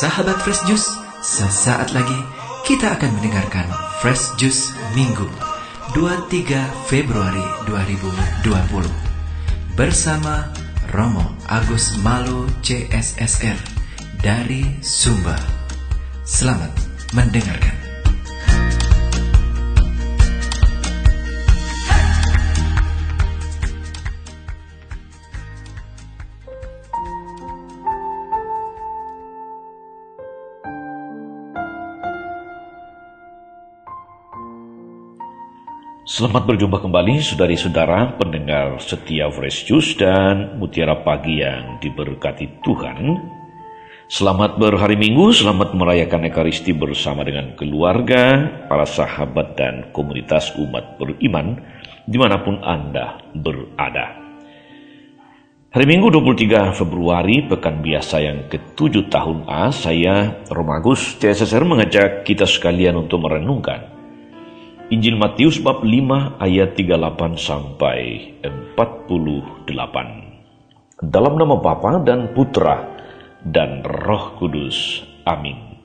Sahabat Fresh Juice, sesaat lagi kita akan mendengarkan Fresh Juice Minggu 23 Februari 2020 bersama Romo Agus Malu CSSR dari Sumba. Selamat mendengarkan. Selamat berjumpa kembali saudari-saudara pendengar setia Fresh Juice dan Mutiara Pagi yang diberkati Tuhan. Selamat berhari Minggu, selamat merayakan Ekaristi bersama dengan keluarga, para sahabat dan komunitas umat beriman di mana pun Anda berada. Hari Minggu 23 Februari, pekan biasa yang ketujuh tahun A, saya Romagus CSSR mengajak kita sekalian untuk merenungkan Injil Matius bab 5 ayat 38 sampai 48. Dalam nama Bapa dan Putra dan Roh Kudus. Amin.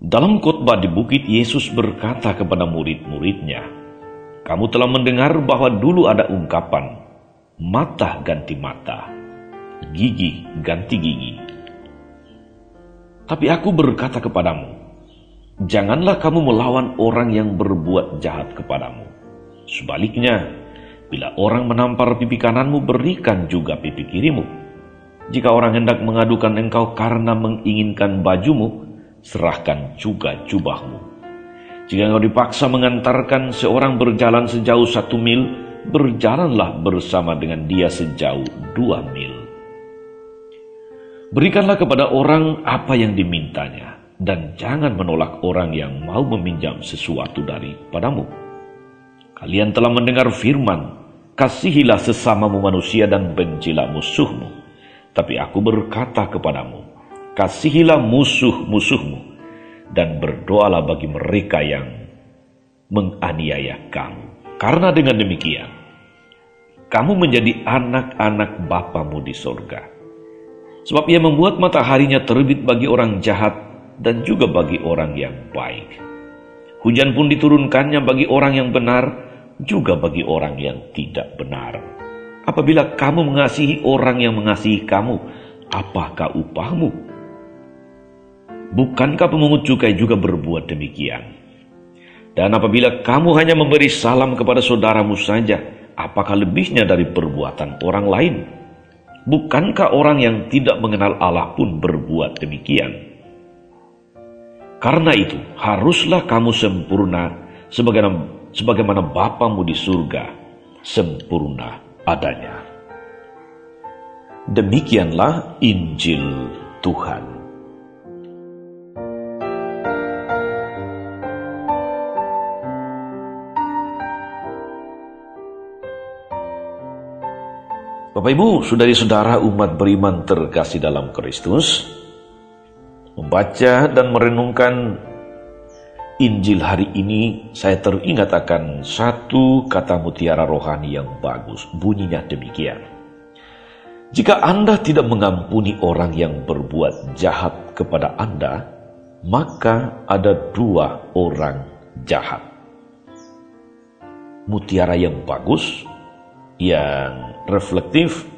Dalam khotbah di bukit Yesus berkata kepada murid-muridnya, "Kamu telah mendengar bahwa dulu ada ungkapan mata ganti mata, gigi ganti gigi. Tapi aku berkata kepadamu, Janganlah kamu melawan orang yang berbuat jahat kepadamu. Sebaliknya, bila orang menampar pipi kananmu, berikan juga pipi kirimu. Jika orang hendak mengadukan engkau karena menginginkan bajumu, serahkan juga jubahmu. Jika engkau dipaksa mengantarkan seorang berjalan sejauh satu mil, berjalanlah bersama dengan dia sejauh dua mil. Berikanlah kepada orang apa yang dimintanya dan jangan menolak orang yang mau meminjam sesuatu daripadamu. Kalian telah mendengar firman, kasihilah sesamamu manusia dan bencilah musuhmu. Tapi aku berkata kepadamu, kasihilah musuh-musuhmu dan berdoalah bagi mereka yang menganiaya kamu. Karena dengan demikian, kamu menjadi anak-anak Bapamu di sorga. Sebab ia membuat mataharinya terbit bagi orang jahat dan juga bagi orang yang baik. Hujan pun diturunkannya bagi orang yang benar, juga bagi orang yang tidak benar. Apabila kamu mengasihi orang yang mengasihi kamu, apakah upahmu? Bukankah pemungut cukai juga berbuat demikian? Dan apabila kamu hanya memberi salam kepada saudaramu saja, apakah lebihnya dari perbuatan orang lain? Bukankah orang yang tidak mengenal Allah pun berbuat demikian? Karena itu, haruslah kamu sempurna sebagaimana, sebagaimana Bapamu di surga sempurna adanya. Demikianlah Injil Tuhan. Bapak Ibu, saudari-saudara umat beriman terkasih dalam Kristus, membaca dan merenungkan Injil hari ini, saya teringat akan satu kata mutiara rohani yang bagus. Bunyinya demikian. Jika Anda tidak mengampuni orang yang berbuat jahat kepada Anda, maka ada dua orang jahat. Mutiara yang bagus, yang reflektif,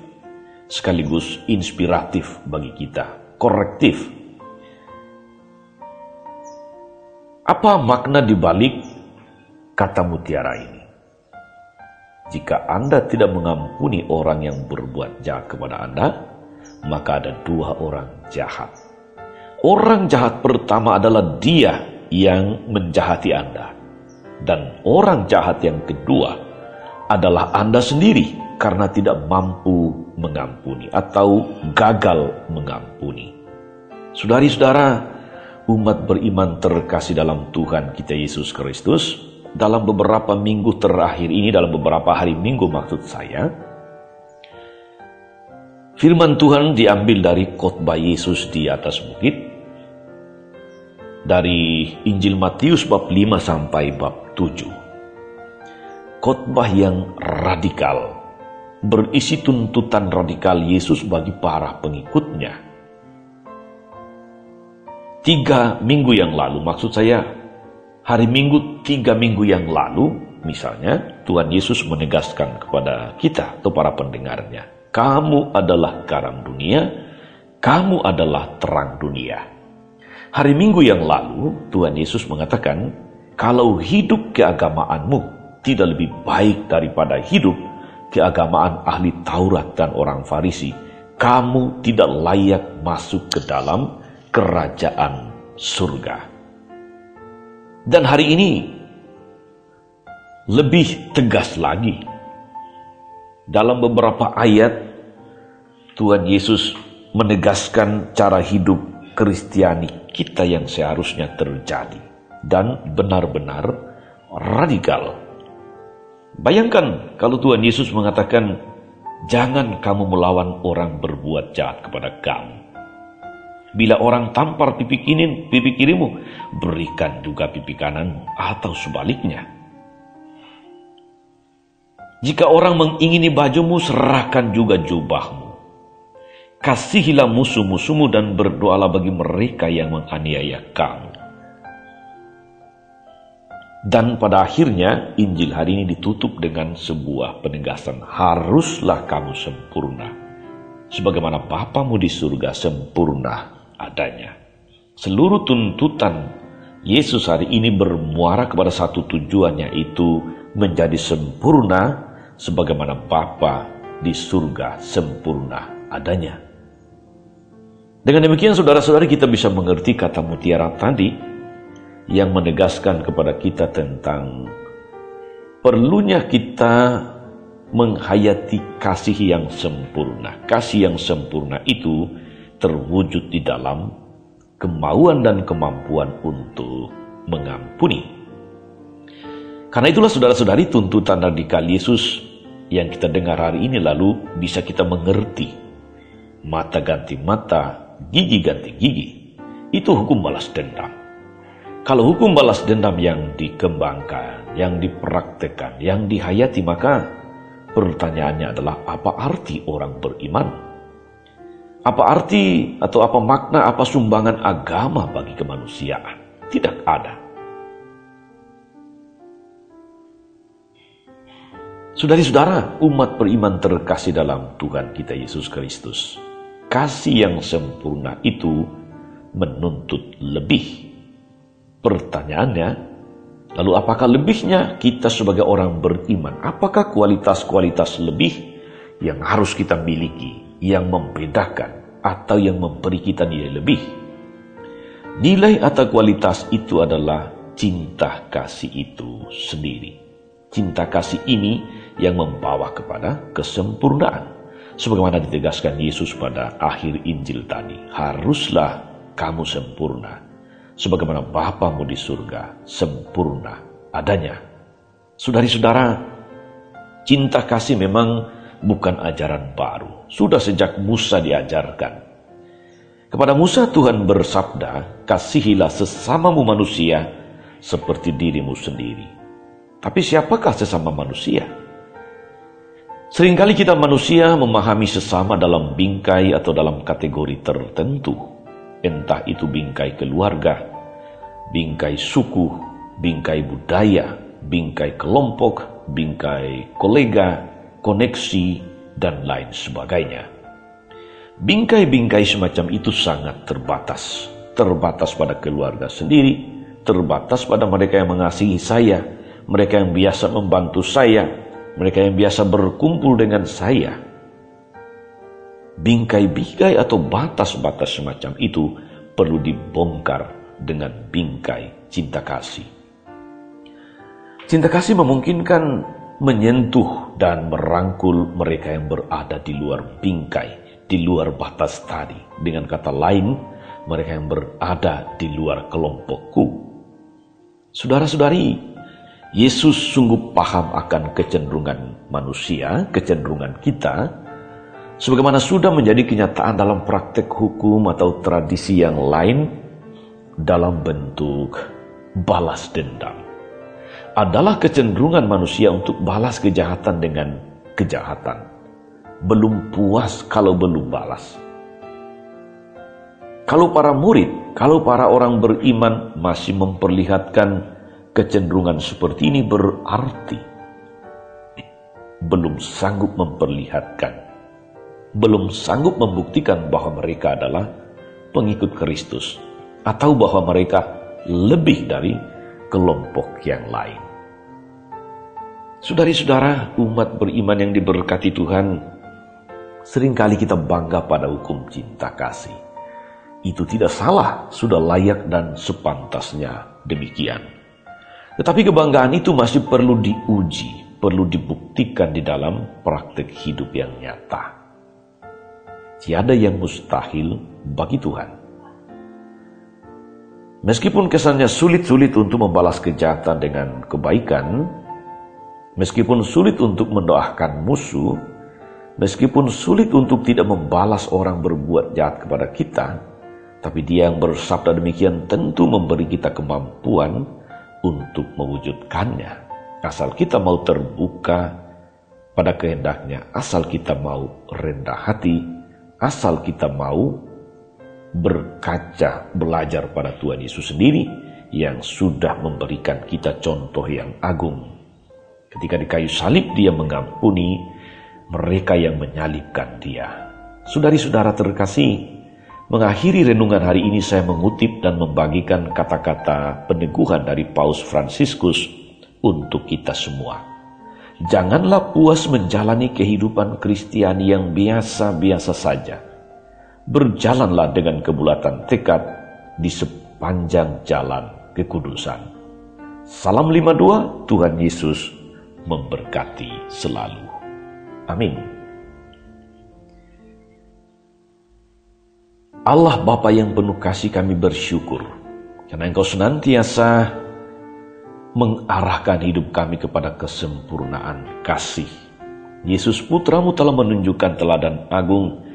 sekaligus inspiratif bagi kita, korektif Apa makna dibalik kata mutiara ini? Jika Anda tidak mengampuni orang yang berbuat jahat kepada Anda, maka ada dua orang jahat. Orang jahat pertama adalah dia yang menjahati Anda. Dan orang jahat yang kedua adalah Anda sendiri karena tidak mampu mengampuni atau gagal mengampuni. Saudari-saudara, umat beriman terkasih dalam Tuhan kita Yesus Kristus, dalam beberapa minggu terakhir ini, dalam beberapa hari minggu maksud saya, firman Tuhan diambil dari khotbah Yesus di atas bukit, dari Injil Matius bab 5 sampai bab 7. Khotbah yang radikal, berisi tuntutan radikal Yesus bagi para pengikutnya. Tiga minggu yang lalu, maksud saya hari minggu tiga minggu yang lalu, misalnya Tuhan Yesus menegaskan kepada kita atau para pendengarnya, kamu adalah garam dunia, kamu adalah terang dunia. Hari minggu yang lalu, Tuhan Yesus mengatakan, kalau hidup keagamaanmu tidak lebih baik daripada hidup keagamaan ahli Taurat dan orang Farisi, kamu tidak layak masuk ke dalam kerajaan surga. Dan hari ini lebih tegas lagi. Dalam beberapa ayat Tuhan Yesus menegaskan cara hidup Kristiani kita yang seharusnya terjadi dan benar-benar radikal Bayangkan kalau Tuhan Yesus mengatakan, "Jangan kamu melawan orang berbuat jahat kepada kamu." Bila orang tampar pipi kiri, pipi kirimu, berikan juga pipi kananmu, atau sebaliknya. Jika orang mengingini bajumu, serahkan juga jubahmu. Kasihilah musuh-musuhmu dan berdoalah bagi mereka yang menganiaya kamu. Dan pada akhirnya Injil hari ini ditutup dengan sebuah penegasan. Haruslah kamu sempurna. Sebagaimana Bapamu di surga sempurna adanya. Seluruh tuntutan Yesus hari ini bermuara kepada satu tujuan yaitu menjadi sempurna sebagaimana Bapa di surga sempurna adanya. Dengan demikian saudara-saudari kita bisa mengerti kata mutiara tadi yang menegaskan kepada kita tentang perlunya kita menghayati kasih yang sempurna. Kasih yang sempurna itu terwujud di dalam kemauan dan kemampuan untuk mengampuni. Karena itulah saudara-saudari tuntutan radikal Yesus yang kita dengar hari ini lalu bisa kita mengerti. Mata ganti mata, gigi ganti gigi. Itu hukum balas dendam. Kalau hukum balas dendam yang dikembangkan, yang dipraktekkan, yang dihayati, maka pertanyaannya adalah apa arti orang beriman? Apa arti atau apa makna, apa sumbangan agama bagi kemanusiaan? Tidak ada. Saudari-saudara, umat beriman terkasih dalam Tuhan kita Yesus Kristus. Kasih yang sempurna itu menuntut lebih Pertanyaannya, lalu apakah lebihnya kita sebagai orang beriman? Apakah kualitas-kualitas lebih yang harus kita miliki, yang membedakan atau yang memberi kita nilai lebih? Nilai atau kualitas itu adalah cinta kasih itu sendiri. Cinta kasih ini yang membawa kepada kesempurnaan. Sebagaimana ditegaskan Yesus pada akhir Injil tadi, haruslah kamu sempurna sebagaimana Bapamu di surga sempurna adanya. Saudari-saudara, cinta kasih memang bukan ajaran baru. Sudah sejak Musa diajarkan. Kepada Musa Tuhan bersabda, kasihilah sesamamu manusia seperti dirimu sendiri. Tapi siapakah sesama manusia? Seringkali kita manusia memahami sesama dalam bingkai atau dalam kategori tertentu entah itu bingkai keluarga, bingkai suku, bingkai budaya, bingkai kelompok, bingkai kolega, koneksi, dan lain sebagainya. Bingkai-bingkai semacam itu sangat terbatas. Terbatas pada keluarga sendiri, terbatas pada mereka yang mengasihi saya, mereka yang biasa membantu saya, mereka yang biasa berkumpul dengan saya, bingkai-bingkai atau batas-batas semacam itu perlu dibongkar dengan bingkai cinta kasih. Cinta kasih memungkinkan menyentuh dan merangkul mereka yang berada di luar bingkai, di luar batas tadi. Dengan kata lain, mereka yang berada di luar kelompokku. Saudara-saudari, Yesus sungguh paham akan kecenderungan manusia, kecenderungan kita, sebagaimana sudah menjadi kenyataan dalam praktek hukum atau tradisi yang lain dalam bentuk balas dendam. Adalah kecenderungan manusia untuk balas kejahatan dengan kejahatan. Belum puas kalau belum balas. Kalau para murid, kalau para orang beriman masih memperlihatkan kecenderungan seperti ini berarti belum sanggup memperlihatkan, belum sanggup membuktikan bahwa mereka adalah pengikut Kristus, atau bahwa mereka lebih dari kelompok yang lain. Saudari-saudara, umat beriman yang diberkati Tuhan, sering kali kita bangga pada hukum cinta kasih. Itu tidak salah, sudah layak dan sepantasnya demikian. Tetapi kebanggaan itu masih perlu diuji, perlu dibuktikan di dalam praktek hidup yang nyata. Tiada yang mustahil bagi Tuhan. Meskipun kesannya sulit-sulit untuk membalas kejahatan dengan kebaikan, meskipun sulit untuk mendoakan musuh, meskipun sulit untuk tidak membalas orang berbuat jahat kepada kita, tapi dia yang bersabda demikian tentu memberi kita kemampuan untuk mewujudkannya. Asal kita mau terbuka pada kehendaknya, asal kita mau rendah hati, asal kita mau berkaca, belajar pada Tuhan Yesus sendiri yang sudah memberikan kita contoh yang agung. Ketika di kayu salib dia mengampuni mereka yang menyalibkan dia. Saudari-saudara terkasih, mengakhiri renungan hari ini saya mengutip dan membagikan kata-kata peneguhan dari Paus Fransiskus untuk kita semua. Janganlah puas menjalani kehidupan Kristiani yang biasa-biasa saja. Berjalanlah dengan kebulatan tekad di sepanjang jalan kekudusan. Salam 52, Tuhan Yesus memberkati selalu. Amin. Allah Bapa yang penuh kasih kami bersyukur karena Engkau senantiasa mengarahkan hidup kami kepada kesempurnaan kasih. Yesus putramu telah menunjukkan teladan agung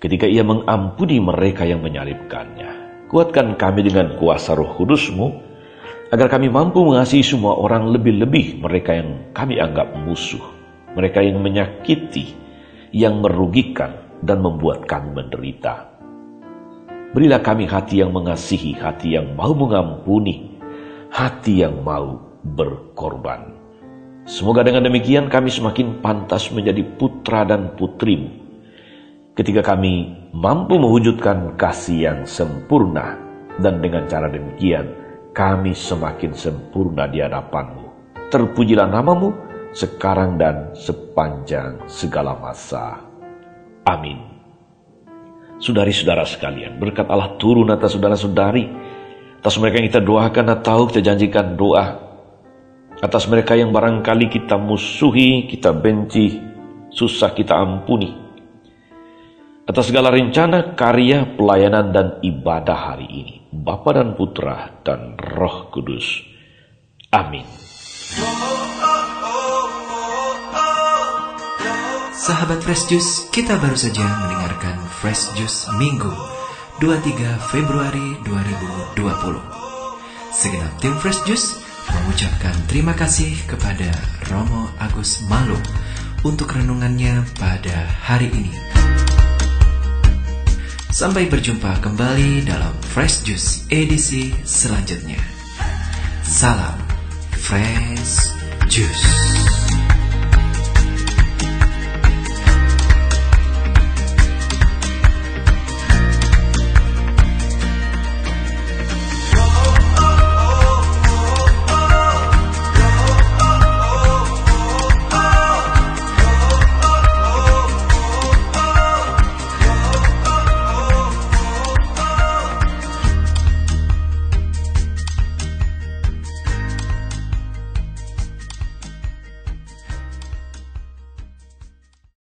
ketika ia mengampuni mereka yang menyalibkannya. Kuatkan kami dengan kuasa roh kudusmu, agar kami mampu mengasihi semua orang lebih-lebih mereka yang kami anggap musuh, mereka yang menyakiti, yang merugikan, dan membuat kami menderita. Berilah kami hati yang mengasihi, hati yang mau mengampuni, hati yang mau berkorban. Semoga dengan demikian kami semakin pantas menjadi putra dan putrimu. Ketika kami mampu mewujudkan kasih yang sempurna dan dengan cara demikian kami semakin sempurna di hadapanmu. Terpujilah namamu sekarang dan sepanjang segala masa. Amin. Saudari-saudara sekalian, berkat Allah turun atas saudara-saudari Atas mereka yang kita doakan atau kita janjikan doa. Atas mereka yang barangkali kita musuhi, kita benci, susah kita ampuni. Atas segala rencana, karya, pelayanan, dan ibadah hari ini. Bapa dan Putra dan Roh Kudus. Amin. Sahabat Fresh Juice, kita baru saja mendengarkan Fresh Juice Minggu 23 Februari 2020. Segenap tim Fresh Juice mengucapkan terima kasih kepada Romo Agus Malu untuk renungannya pada hari ini. Sampai berjumpa kembali dalam Fresh Juice edisi selanjutnya. Salam Fresh Juice.